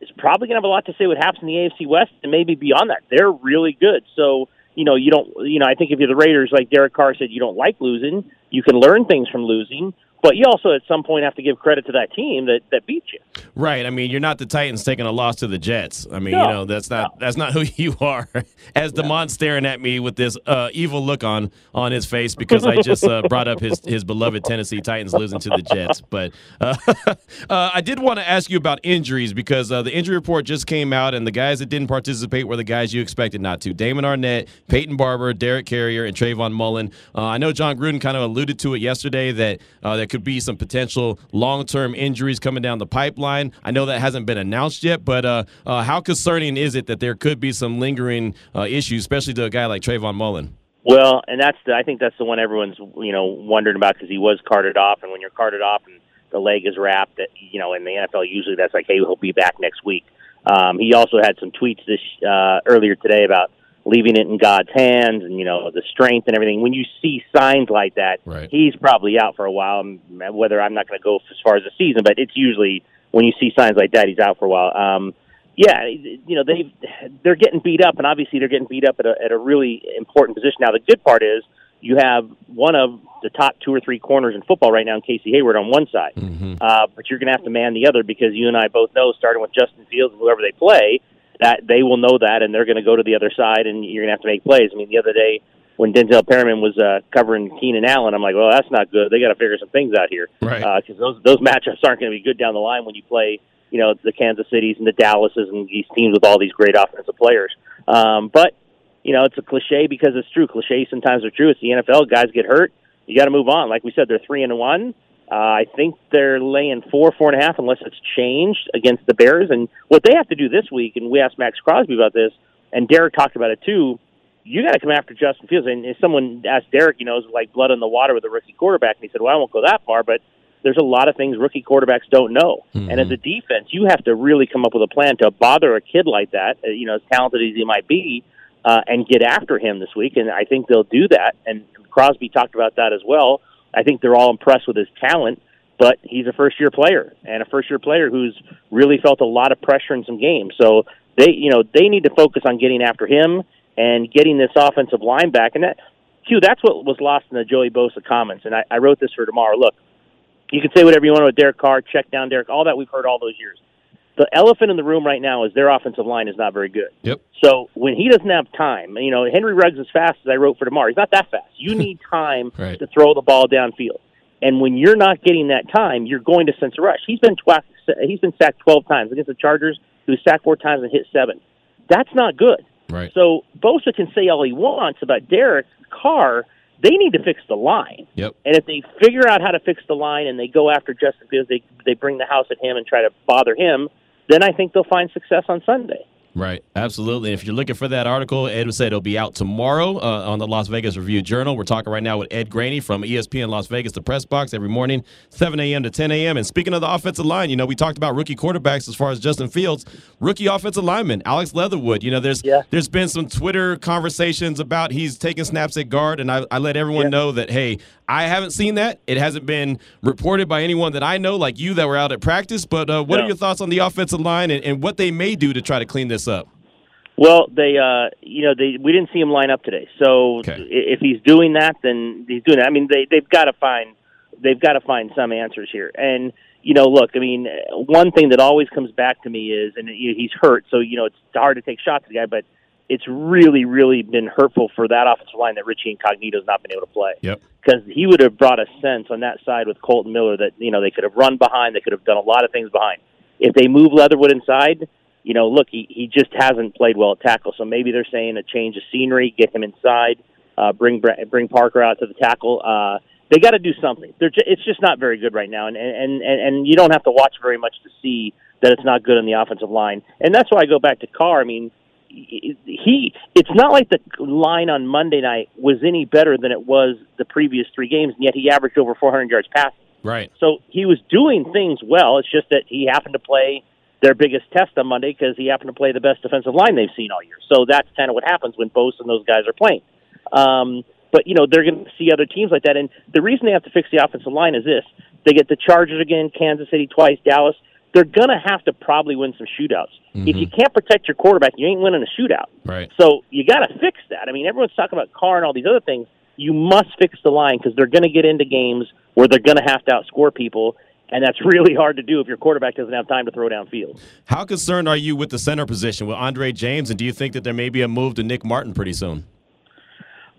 is probably going to have a lot to say what happens in the AFC West and maybe beyond that. They're really good. So you know, you don't. You know, I think if you're the Raiders, like Derek Carr said, you don't like losing. You can learn things from losing, but you also at some point have to give credit to that team that that beat you. Right. I mean, you're not the Titans taking a loss to the Jets. I mean, No. you know, that's not that's not who you are. As Demont staring at me with this uh, evil look on on his face because I just uh, brought up his his beloved Tennessee Titans losing to the Jets. But uh, uh, I did want to ask you about injuries because uh, the injury report just came out, and the guys that didn't participate were the guys you expected not to: Damon Arnette, Peyton Barber, Derek Carrier, and Trayvon Mullen. Uh, I know Jon Gruden kind of alluded to it yesterday that uh, could be some potential long term injuries coming down the pipeline. I know that hasn't been announced yet, but uh, uh, how concerning is it that there could be some lingering uh, issues, especially to a guy like Trayvon Mullen? Well, and that's the, I think that's the one everyone's you know wondering about because he was carted off, and when you're carted off and the leg is wrapped, you know in the NFL usually that's like hey he'll be back next week. Um, he also had some tweets this uh, earlier today about leaving it in God's hands and you know the strength and everything. When you see signs like that, Right. he's probably out for a while. Whether I'm not going to go as far as the season, but it's usually when you see signs like that, he's out for a while. Um, yeah, you know they they're getting beat up, and obviously they're getting beat up at a at a really important position. Now the good part is you have one of the top two or three corners in football right now in Casey Hayward on one side, uh, but you're going to have to man the other because you and I both know, starting with Justin Fields and whoever they play, that they will know that, and they're going to go to the other side, and you're going to have to make plays. I mean, the other day when Denzel Perryman was uh, covering Keenan Allen, I'm like, well, that's not good. They got to figure some things out here, Right. Because those those matchups aren't going to be good down the line when you play, you know, the Kansas Cities and the Dallases and these teams with all these great offensive players. Um, but you know, it's a cliche because it's true. Cliches sometimes are true. It's the NFL. Guys get hurt. You got to move on. Like we said, they're three and one. Uh, I think they're laying four, four and a half, unless it's changed against the Bears. And what they have to do this week, and we asked Maxx Crosby about this, and Derek talked about it too. You got to come after Justin Fields. And if someone asked Derek, you know, is like blood in the water with a rookie quarterback, and he said, "Well, I won't go that far, but there's a lot of things rookie quarterbacks don't know." And as a defense, you have to really come up with a plan to bother a kid like that, uh, you know, as talented as he might be, uh, and get after him this week. And I think they'll do that. And Crosby talked about that as well. I think they're all impressed with his talent, but he's a first year player and a first year player who's really felt a lot of pressure in some games. So they, you know, they need to focus on getting after him and getting this offensive line back. And that, Q, that's what was lost in the Joey Bosa comments. And I, I wrote this for tomorrow. Look, you can say whatever you want about Derek Carr, check down Derek, all that we've heard all those years. The elephant in the room right now is their offensive line is not very good. Yep. So when he doesn't have time, you know, Henry Ruggs as fast as I wrote for tomorrow. He's not that fast. You need time Right. to throw the ball downfield. And when you're not getting that time, you're going to sense a rush. He's been twa- he's been sacked 12 times against the Chargers. He was sacked four times and hit seven. That's not good. Right. So Bosa can say all he wants about Derek Carr. They need to fix the line. Yep. And if they figure out how to fix the line and they go after Justin Fields, they they bring the house at him and try to bother him, then I think they'll find success on Sunday. Right, absolutely. If you're looking for that article, Ed say it'll be out tomorrow uh, on the Las Vegas Review Journal. We're talking right now with Ed Graney from ESPN Las Vegas, the press box, every morning, 7 a.m. to 10 a.m. And speaking of the offensive line, you know, we talked about rookie quarterbacks as far as Justin Fields, rookie offensive lineman, Alex Leatherwood. You know, there's Yeah. there's been some Twitter conversations about he's taking snaps at guard, and I, I let everyone know that, hey, I haven't seen that. It hasn't been reported by anyone that I know, like you, that were out at practice. But uh, what are your thoughts on the offensive line and, and what they may do to try to clean this up? Well, they, uh, you know, they we didn't see him line up today. So i if he's doing that, then he's doing that. I mean, they they've got to find they've got to find some answers here. And you know, look, I mean, one thing that always comes back to me is, and he's hurt, so you know it's hard to take shots at the guy, but it's really, really been hurtful for that offensive line that Richie Incognito's not been able to play. Yep. Because he would have brought a sense on that side with Kolton Miller that you know they could have run behind, they could have done a lot of things behind. If they move Leatherwood inside, you know, look, he he just hasn't played well at tackle. So maybe they're saying a change of scenery, get him inside, uh, bring bring Parker out to the tackle. Uh, they got to do something. They're ju- it's just not very good right now, and and and and you don't have to watch very much to see that it's not good on the offensive line. And that's why I go back to Carr. I mean, he it's not like the line on Monday night was any better than it was the previous three games, and yet he averaged over 400 yards passing. Right. So he was doing things well. It's just that he happened to play their biggest test on Monday because he happened to play the best defensive line they've seen all year. So that's kind of what happens when Bosa and those guys are playing. Um, but you know they're going to see other teams like that, and the reason they have to fix the offensive line is this: they get the Chargers again, Kansas City twice, Dallas. They're going to have to probably win some shootouts. If mm-hmm. you can't protect your quarterback, you ain't winning a shootout. Right. So you got to fix that. I mean, everyone's talking about Carr and all these other things. You must fix the line because they're going to get into games where they're going to have to outscore people, and that's really hard to do if your quarterback doesn't have time to throw downfield. How concerned are you with the center position with Andre James, and do you think that there may be a move to Nick Martin pretty soon?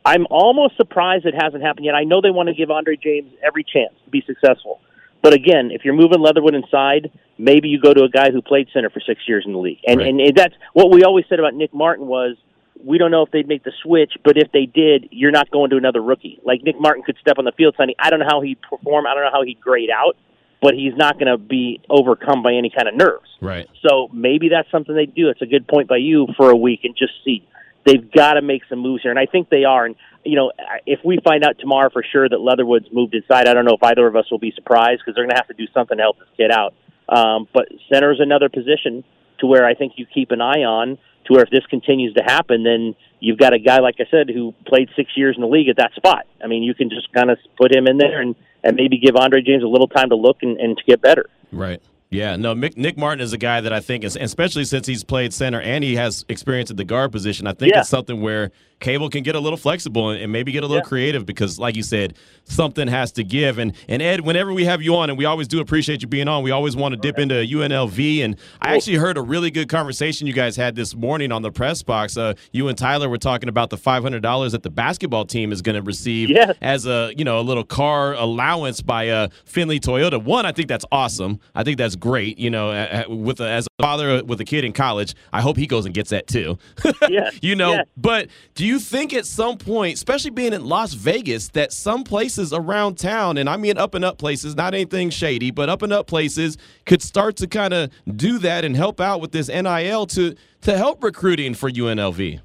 I'm almost surprised it hasn't happened yet. I know they want to give Andre James every chance to be successful. But again, if you're moving Leatherwood inside, maybe you go to a guy who played center for six years in the league. And Right. and that's what we always said about Nick Martin was we don't know if they'd make the switch, but if they did, you're not going to another rookie. Like Nick Martin could step on the field Sunday. I don't know how he'd perform. I don't know how he'd grade out, but he's not going to be overcome by any kind of nerves. Right. So maybe that's something they do. It's a good point by you for a week and just see. They've got to make some moves here, and I think they are. And you know, if we find out tomorrow for sure that Leatherwood's moved inside, I don't know if either of us will be surprised because they're going to have to do something to help this out. Um, but center is another position to where I think you keep an eye on to where if this continues to happen, then you've got a guy like I said who played six years in the league at that spot. I mean, you can just kind of put him in there and and maybe give Andre James a little time to look and, and to get better. Right. Yeah, no, Mick, Nick Martin is a guy that I think is, especially since he's played center and he has experience at the guard position, I think Yeah. it's something where Cable can get a little flexible and, and maybe get a little creative because, like you said, something has to give. And and Ed, whenever we have you on, and we always do appreciate you being on, we always want to dip into UNLV. And I actually heard a really good conversation you guys had this morning on the press box. Uh, you and Tyler were talking about the five hundred dollars that the basketball team is going to receive Yes. as a you know a little car allowance by uh, Findlay Toyota. One, I think that's awesome. I think that's great. You know, with a, as a father with a kid in college, I hope he goes and gets that too. Yeah. you know, Yeah. but do you think at some point, especially being in Las Vegas, that some places around town, and I mean up and up places, not anything shady, but up and up places, could start to kind of do that and help out with this NIL to to help recruiting for UNLV?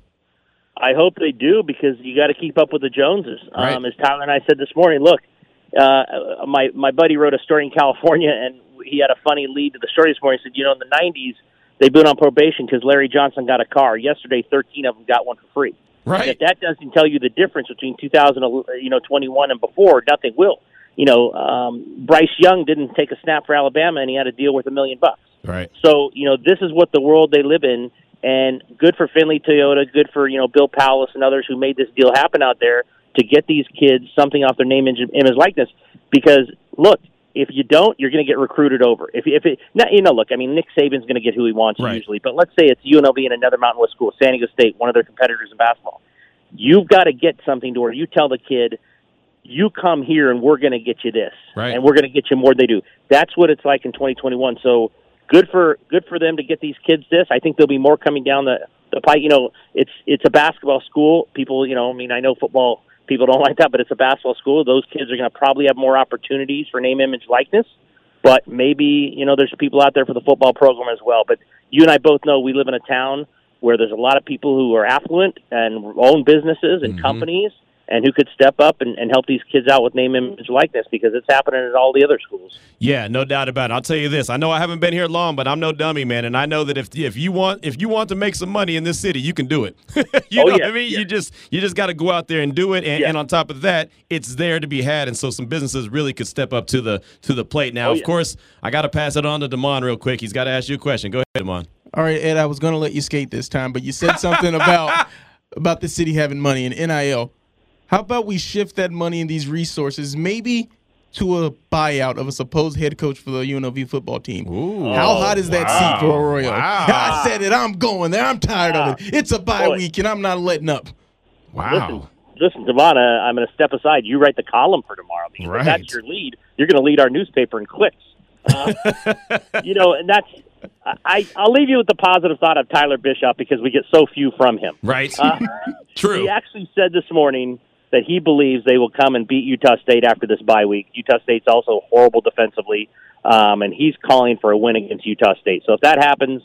I hope they do because you got to keep up with the Joneses. Right. Um, as Tyler and I said this morning, look, uh, my my buddy wrote a story in California, and he had a funny lead to the story this morning. He said, you know, in the '90s, they've been on probation because Larry Johnson got a car. Yesterday, 13 of them got one for free. Right. And if that doesn't tell you the difference between 2000, you know, 21 and before, nothing will. You know, um, Bryce Young didn't take a snap for Alabama, and he had a deal worth a million bucks. Right. So, you know, this is what the world they live in, and good for Findlay Toyota, good for, you know, Bill Powless and others who made this deal happen out there to get these kids something off their name, image, image likeness. Because, look, if you don't, you're going to get recruited over. If, if it, now, you know, look, I mean, Nick Saban's going to get who he wants Right. usually, but let's say it's UNLV and another Mountain West school, San Diego State, one of their competitors in basketball. You've got to get something to where you tell the kid, you come here and we're going to get you this, Right. and we're going to get you more than they do. That's what it's like in 2021. So good for good for them to get these kids this. I think there'll be more coming down the the pipe. You know, it's it's a basketball school. People, you know, I mean, I know football people don't like that, but it's a basketball school. Those kids are going to probably have more opportunities for name, image, likeness. But maybe you know, there's people out there for the football program as well. But you and I both know we live in a town where there's a lot of people who are affluent and own businesses and mm-hmm. companies and who could step up and, and help these kids out with name, image, likeness because it's happening at all the other schools. Yeah, no doubt about it. I'll tell you this. I know I haven't been here long, but I'm no dummy, man, and I know that if if you want if you want to make some money in this city, you can do it. you Oh, know yeah, what I mean? yeah. You just you just got to go out there and do it, and, Yeah. and on top of that, it's there to be had, and so some businesses really could step up to the to the plate. Now, Oh, of yeah. course, I got to pass it on to Damon real quick. He's got to ask you a question. Go ahead, Damon. All right, Ed, I was going to let you skate this time, but you said something about about the city having money and NIL. How about we shift that money and these resources maybe to a buyout of a supposed head coach for the UNLV football team? Ooh. How hot is that seat for Arroyo? Wow. I said it. I'm going there. I'm tired of it. It's a bye Boy. week, and I'm not letting up. Wow. Listen, Devon, uh, I'm going to step aside. You write the column for tomorrow because Right. that's your lead. You're going to lead our newspaper in clicks. Uh, you know, and that's. I I'll leave you with the positive thought of Tyler Bischoff because we get so few from him. Right. Uh, True. He actually said this morning that he believes they will come and beat Utah State after this bye week. Utah State's also horrible defensively, um, and he's calling for a win against Utah State. So if that happens,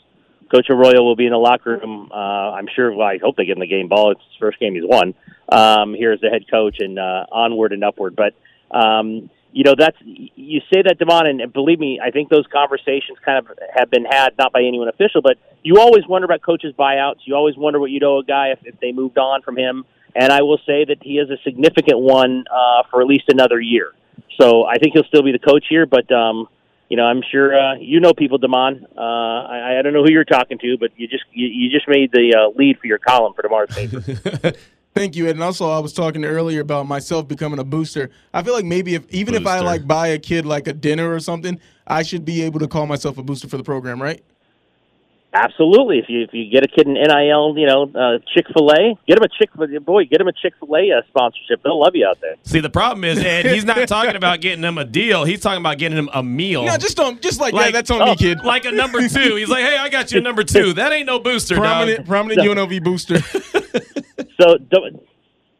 Coach Arroyo will be in the locker room. Uh, I'm sure. Well, I hope they get in the game ball. It's his first game he's won. Um, here as the head coach and uh, onward and upward. But um, you know, that's you say that, Devon, and believe me, I think those conversations kind of have been had not by anyone official, but you always wonder about coaches' buyouts. You always wonder what you'd owe a guy if, if they moved on from him. And I will say that he is a significant one uh, for at least another year. So I think he'll still be the coach here, but um, you know, I'm sure uh, you know people, Damon. Uh, I, I don't know who you're talking to, but you just you, you just made the uh, lead for your column for tomorrow's paper. Thank you, Ed. And also, I was talking earlier about myself becoming a booster. I feel like maybe if even if I like buy a kid like a dinner or something, I should be able to call myself a booster for the program, right? Absolutely. If you if you get a kid an NIL, you know, uh, Chick Fil A, get him a Chick boy, get him a Chick Fil A uh, sponsorship. They'll love you out there. See, the problem is, Ed, he's not talking about getting him a deal. He's talking about getting him a meal. No, just don't, just like, Like- yeah, that's on oh, me, kid. like a number two. He's like, hey, I got you a number two. That ain't no booster, prominent, dog. prominent UNLV booster. So D-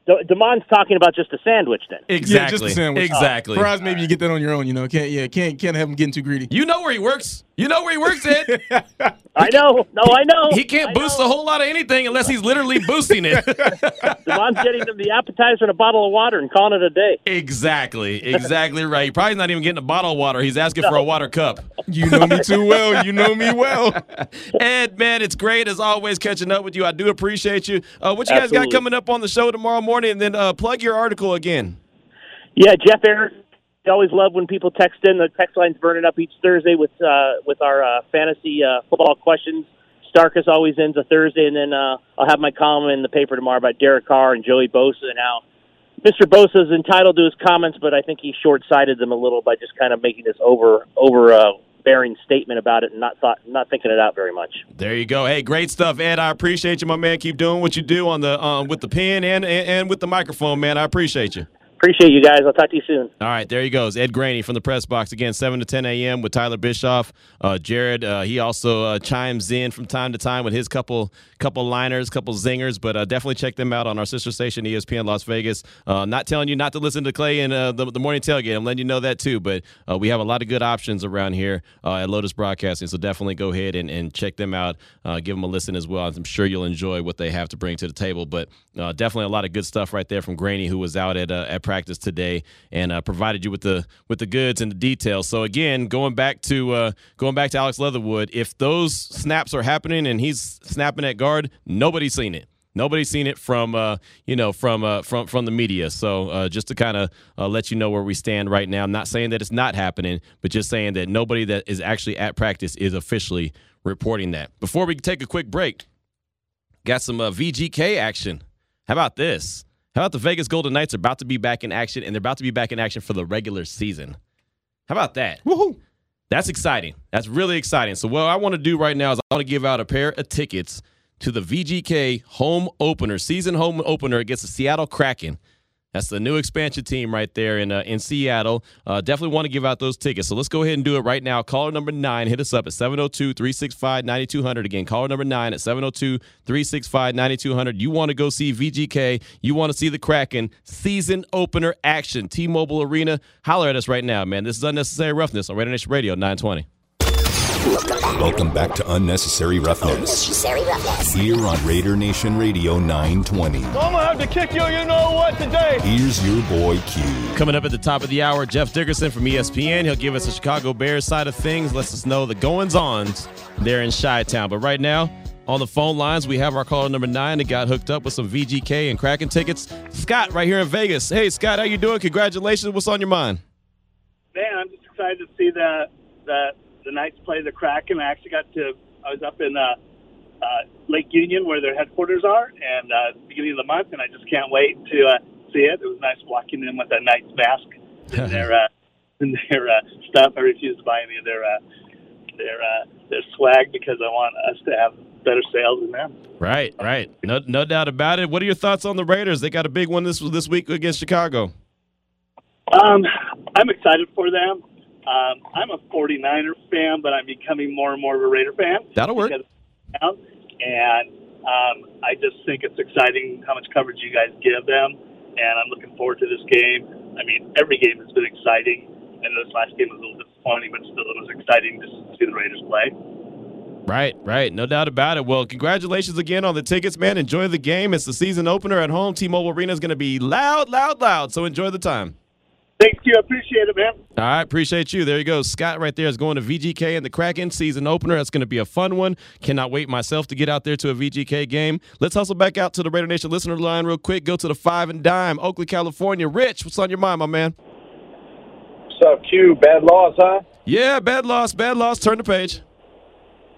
D- Damon's talking about just a sandwich then. Exactly. Yeah, just a sandwich. Exactly. Fries, maybe you get that on your own. You know, can't yeah, can't can't have him getting too greedy. You know where he works. You know where he works, at. I know. No, I know. He can't I boost know. a whole lot of anything unless he's literally boosting it. Damon's getting them the appetizer and a bottle of water and calling it a day. exactly. Exactly right. He probably not even getting a bottle of water. He's asking for a water cup. You know me too well. You know me well. Ed, man, it's great as always catching up with you. I do appreciate you. Uh, what you guys got coming up on the show tomorrow morning? And then uh, plug your article again. Yeah, Jeff Eric. I always love when people text in. The text line's burning up each Thursday with uh, with our uh, fantasy uh, football questions. Starkus always ends a Thursday, and then uh, I'll have my column in the paper tomorrow about Derek Carr and Joey Bosa and how Mr. Bosa is entitled to his comments, but I think he short sighted them a little by just kind of making this over over uh, bearing statement about it and not thought not thinking it out very much. There you go. Hey, great stuff, Ed. I appreciate you, my man. Keep doing what you do on the um, with the pen and, and and with the microphone, man. I appreciate you. Appreciate you guys. I'll talk to you soon. All right, there he goes. Ed Graney from the press box again, 7 to 10 a.m. with Tyler Bischoff. Uh, Jared, uh, he also uh, chimes in from time to time with his couple couple liners, couple zingers, but uh, definitely check them out on our sister station, ESPN Las Vegas. Uh, not telling you not to listen to Clay in uh, the, the morning tailgate. I'm letting you know that too, but we have a lot of good options around here at Lotus Broadcasting, so definitely go ahead and, and check them out. Give them a listen as well. I'm sure you'll enjoy what they have to bring to the table, but definitely a lot of good stuff right there from Graney, who was out at at practice today and uh, provided you with the with the goods and the details. So again, going back to uh, going back to Alex Leatherwood, if those snaps are happening and he's snapping at guard, nobody's seen it. Nobody's seen it from uh, you know from uh, from from the media. So uh, just to kind of uh, let you know where we stand right now. I'm not saying that it's not happening, but just saying that nobody that is actually at practice is officially reporting that. Before we take a quick break, got some uh, VGK action. How about this? How about the Vegas Golden Knights are about to be back in action, and they're about to be back in action for the regular season. How about that? Woohoo! That's exciting. That's really exciting. So, what I want to do right now is I want to give out a pair of tickets to the VGK home opener, season home opener against the Seattle Kraken. That's the new expansion team right there in uh, in Seattle. Uh, definitely want to give out those tickets. So let's go ahead and do it right now. Caller number nine, hit us up at 702 365 9200. Again, caller number nine at 702 365 9200. You want to go see VGK. You want to see the Kraken season opener action. T Mobile Arena. Holler at us right now, man. This is Unnecessary Roughness on Radio Nation Radio 920. Welcome back to Unnecessary Roughness. Unnecessary Roughness. Here on Raider Nation Radio 920. I'm gonna have to kick you, you know what, today. Here's your boy Q. Coming up at the top of the hour, Jeff Dickerson from ESPN. He'll give us the Chicago Bears side of things, lets us know the goings ons there in Chi Town. But right now, on the phone lines, we have our caller number nine that got hooked up with some VGK and Kraken tickets. Scott, right here in Vegas. Hey, Scott, how you doing? Congratulations. What's on your mind? Man, I'm just excited to see that the the Knights play the Kraken. I actually got to. I was up in uh, uh, Lake Union where their headquarters are, and uh, beginning of the month, and I just can't wait to uh, see it. It was nice walking in with a Knights mask and their uh, and their uh, stuff. I refuse to buy any of their uh, their uh, their swag because I want us to have better sales than them. Right, right. No, no doubt about it. What are your thoughts on the Raiders? They got a big one this this week against Chicago. Um, I'm excited for them. Um, I'm a 49er fan, but I'm becoming more and more of a Raider fan. That'll work. And um, I just think it's exciting how much coverage you guys give them, and I'm looking forward to this game. I mean, every game has been exciting, and this last game was a little disappointing, but still it was exciting just to see the Raiders play. Right, right. No doubt about it. Well, congratulations again on the tickets, man. Enjoy the game. It's the season opener at home. T-Mobile Arena is going to be loud, loud, loud. So enjoy the time. Thank you. Appreciate it, man. All right, appreciate you. There you go. Scott right there is going to VGK and the Kraken season opener. That's going to be a fun one. Cannot wait myself to get out there to a VGK game. Let's hustle back out to the Raider Nation listener line real quick. Go to the five and dime, Oakley, California. Rich, what's on your mind, my man? What's up, Q? Bad loss, huh? Yeah, bad loss, bad loss. Turn the page.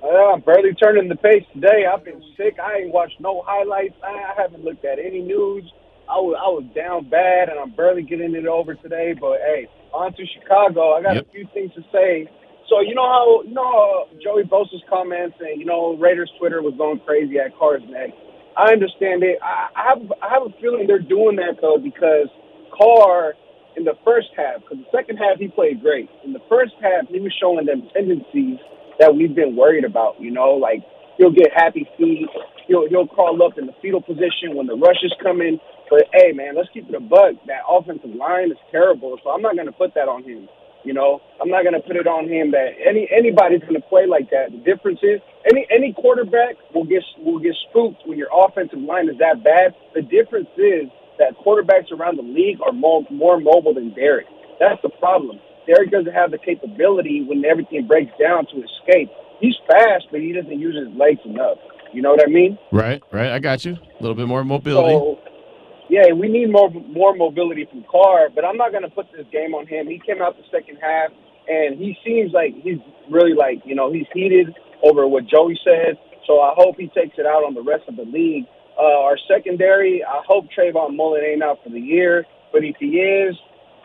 Uh, I'm barely turning the page today. I've been sick. I ain't watched no highlights. I haven't looked at any news. I was I was down bad, and I'm barely getting it over today. But hey, on to Chicago. I got Yep. a few things to say. So you know how you know how Joey Bosa's comments and you know Raiders Twitter was going crazy at Carr's neck. I understand it. I, I have I have a feeling they're doing that though because Carr in the first half, because the second half he played great. In the first half, he was showing them tendencies that we've been worried about. You know, like he'll get happy feet, he'll he'll crawl up in the fetal position when the rush is coming. But hey, man, let's keep it a bug. That offensive line is terrible, so I'm not going to put that on him. You know, I'm not going to put it on him that any anybody's going to play like that. The difference is any any quarterback will get will get spooked when your offensive line is that bad. The difference is that quarterbacks around the league are more more mobile than Derek. That's the problem. Derek doesn't have the capability when everything breaks down to escape. He's fast, but he doesn't use his legs enough. You know what I mean? Right, right. I got you. A little bit more mobility. So, yeah, we need more more mobility from Carr, but I'm not going to put this game on him. He came out the second half, and he seems like he's really like you know he's heated over what Joey said. So I hope he takes it out on the rest of the league. Uh, our secondary, I hope Trayvon Mullen ain't out for the year, but if he is,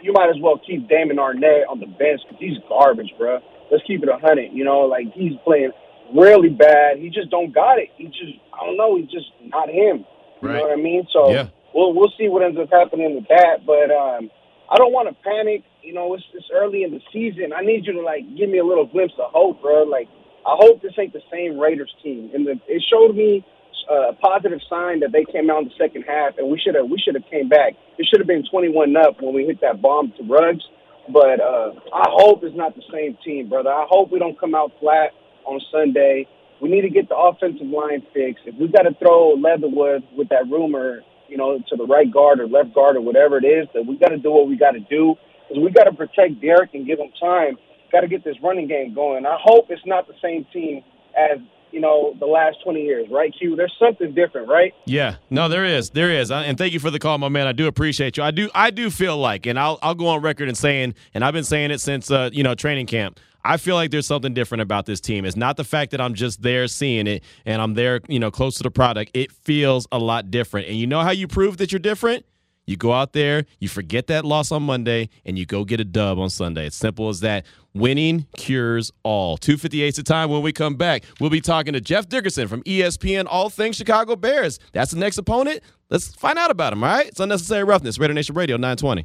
you might as well keep Damon Arnette on the bench because he's garbage, bro. Let's keep it a hundred. You know, like he's playing really bad. He just don't got it. He just I don't know. He's just not him. You Right. know what I mean? So Yeah. We'll we'll see what ends up happening with that. But um, I don't want to panic. You know, it's it's early in the season. I need you to like give me a little glimpse of hope, bro. Like I hope this ain't the same Raiders team. And the, it showed me uh, a positive sign that they came out in the second half, and we should have we should have came back. It should have been twenty one up when we hit that bomb to Ruggs. But uh, I hope it's not the same team, brother. I hope we don't come out flat on Sunday. We need to get the offensive line fixed. If we got to throw Leatherwood with that rumor, you know, to the right guard or left guard or whatever it is, that we got to do what we got to do because we got to protect Derek and give him time. Got to get this running game going. I hope it's not the same team as you know the last twenty years, right? Q. There's something different, right? Yeah, no, there is, there is, and thank you for the call, my man. I do appreciate you. I do, I do feel like, and I'll, I'll go on record and saying, and I've been saying it since, uh, you know, training camp. I feel like there's something different about this team. It's not the fact that I'm just there seeing it and I'm there, you know, close to the product. It feels a lot different. And you know how you prove that you're different? You go out there, you forget that loss on Monday, and you go get a dub on Sunday. It's simple as that. Winning cures all. 258 the time when we come back. We'll be talking to Jeff Dickerson from ESPN, all things Chicago Bears. That's the next opponent. Let's find out about him, all right? It's Unnecessary Roughness, Raider Nation Radio 920.